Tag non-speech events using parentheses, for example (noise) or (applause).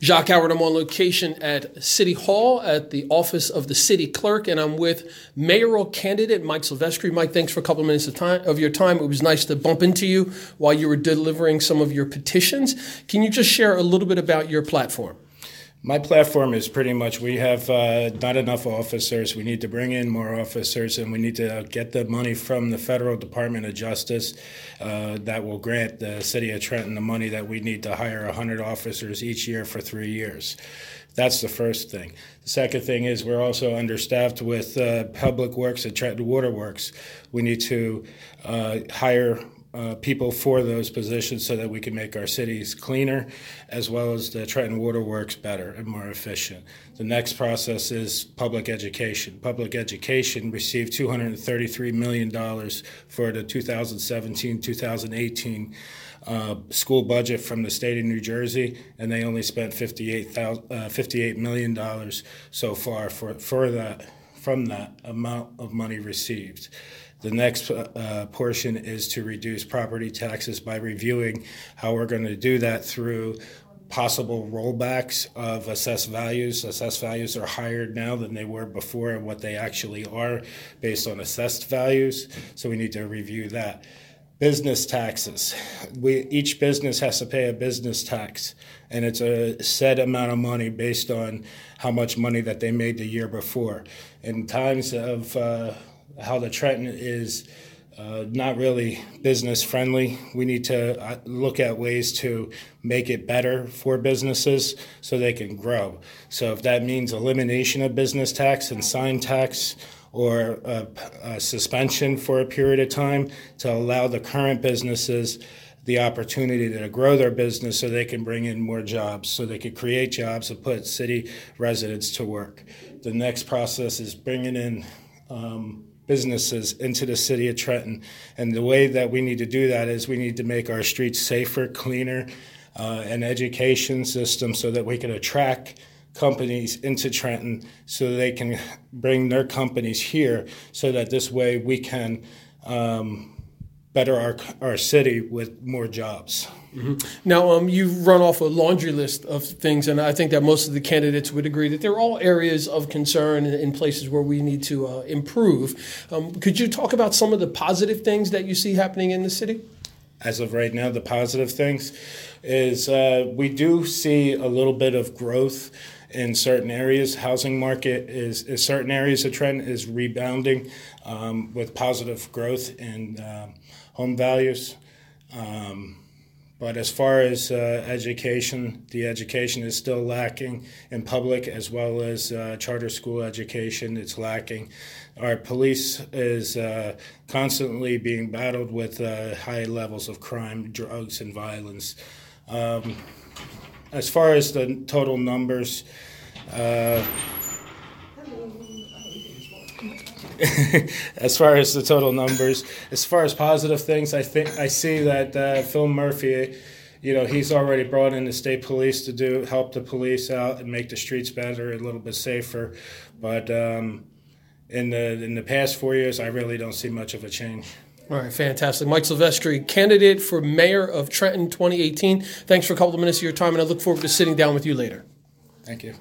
Jacques Howard, I'm on location at City Hall at the office of the city clerk, and I'm with mayoral candidate Mike Silvestri. Mike, thanks for a couple of minutes of, time, of your time. It was nice to bump into you while you were delivering some of your petitions. Can you just share a little bit about your platform? My platform is pretty much we have uh, not enough officers. We need to bring in more officers, and we need to get the money from the federal Department of Justice uh, that will grant the city of Trenton the money that we need to hire 100 officers each year for three years. That's the first thing. The second thing is we're also understaffed with uh, public works and Trenton Water Works. We need to uh, hire uh, people for those positions so that we can make our cities cleaner as well as the Trenton Water Works better and more efficient. The next process is public education. Public education received $233 million for the 2017 2018 uh, school budget from the state of New Jersey, and they only spent $58, uh, $58 million so far for, for that, from that amount of money received. The next uh, portion is to reduce property taxes by reviewing how we're going to do that through possible rollbacks of assessed values. Assessed values are higher now than they were before and what they actually are based on assessed values. So we need to review that. Business taxes. We, each business has to pay a business tax, and it's a set amount of money based on how much money that they made the year before. In times of uh, how the Trenton is uh, not really business friendly. We need to uh, look at ways to make it better for businesses so they can grow. So if that means elimination of business tax and sign tax or a, a suspension for a period of time to allow the current businesses the opportunity to grow their business so they can bring in more jobs, so they can create jobs and put city residents to work. The next process is bringing in um, businesses into the city of Trenton. And the way that we need to do that is we need to make our streets safer, cleaner, uh, an education system so that we can attract companies into Trenton so they can bring their companies here so that this way we can um, better our, our city with more jobs. Mm-hmm. Now, um, you've run off a laundry list of things, and I think that most of the candidates would agree that they're all areas of concern in, places where we need to uh, improve. Um, could you talk about some of the positive things that you see happening in the city? As of right now, the positive things is uh, we do see a little bit of growth in certain areas. Housing market is, is certain areas of trend is rebounding um, with positive growth in uh, home values. Um, but as far as uh, education, the education is still lacking in public as well as uh, charter school education. It's lacking. Our police is uh, constantly being battled with uh, high levels of crime, drugs, and violence. Um, as far as the total numbers, uh, (laughs) as far as the total numbers, as far as positive things, I think I see that uh, Phil Murphy, you know, he's already brought in the state police to do help the police out and make the streets better, a little bit safer. But um, in the in the past four years, I really don't see much of a change. All right, fantastic. Mike Silvestri, candidate for mayor of Trenton 2018. Thanks for a couple of minutes of your time, and I look forward to sitting down with you later. Thank you.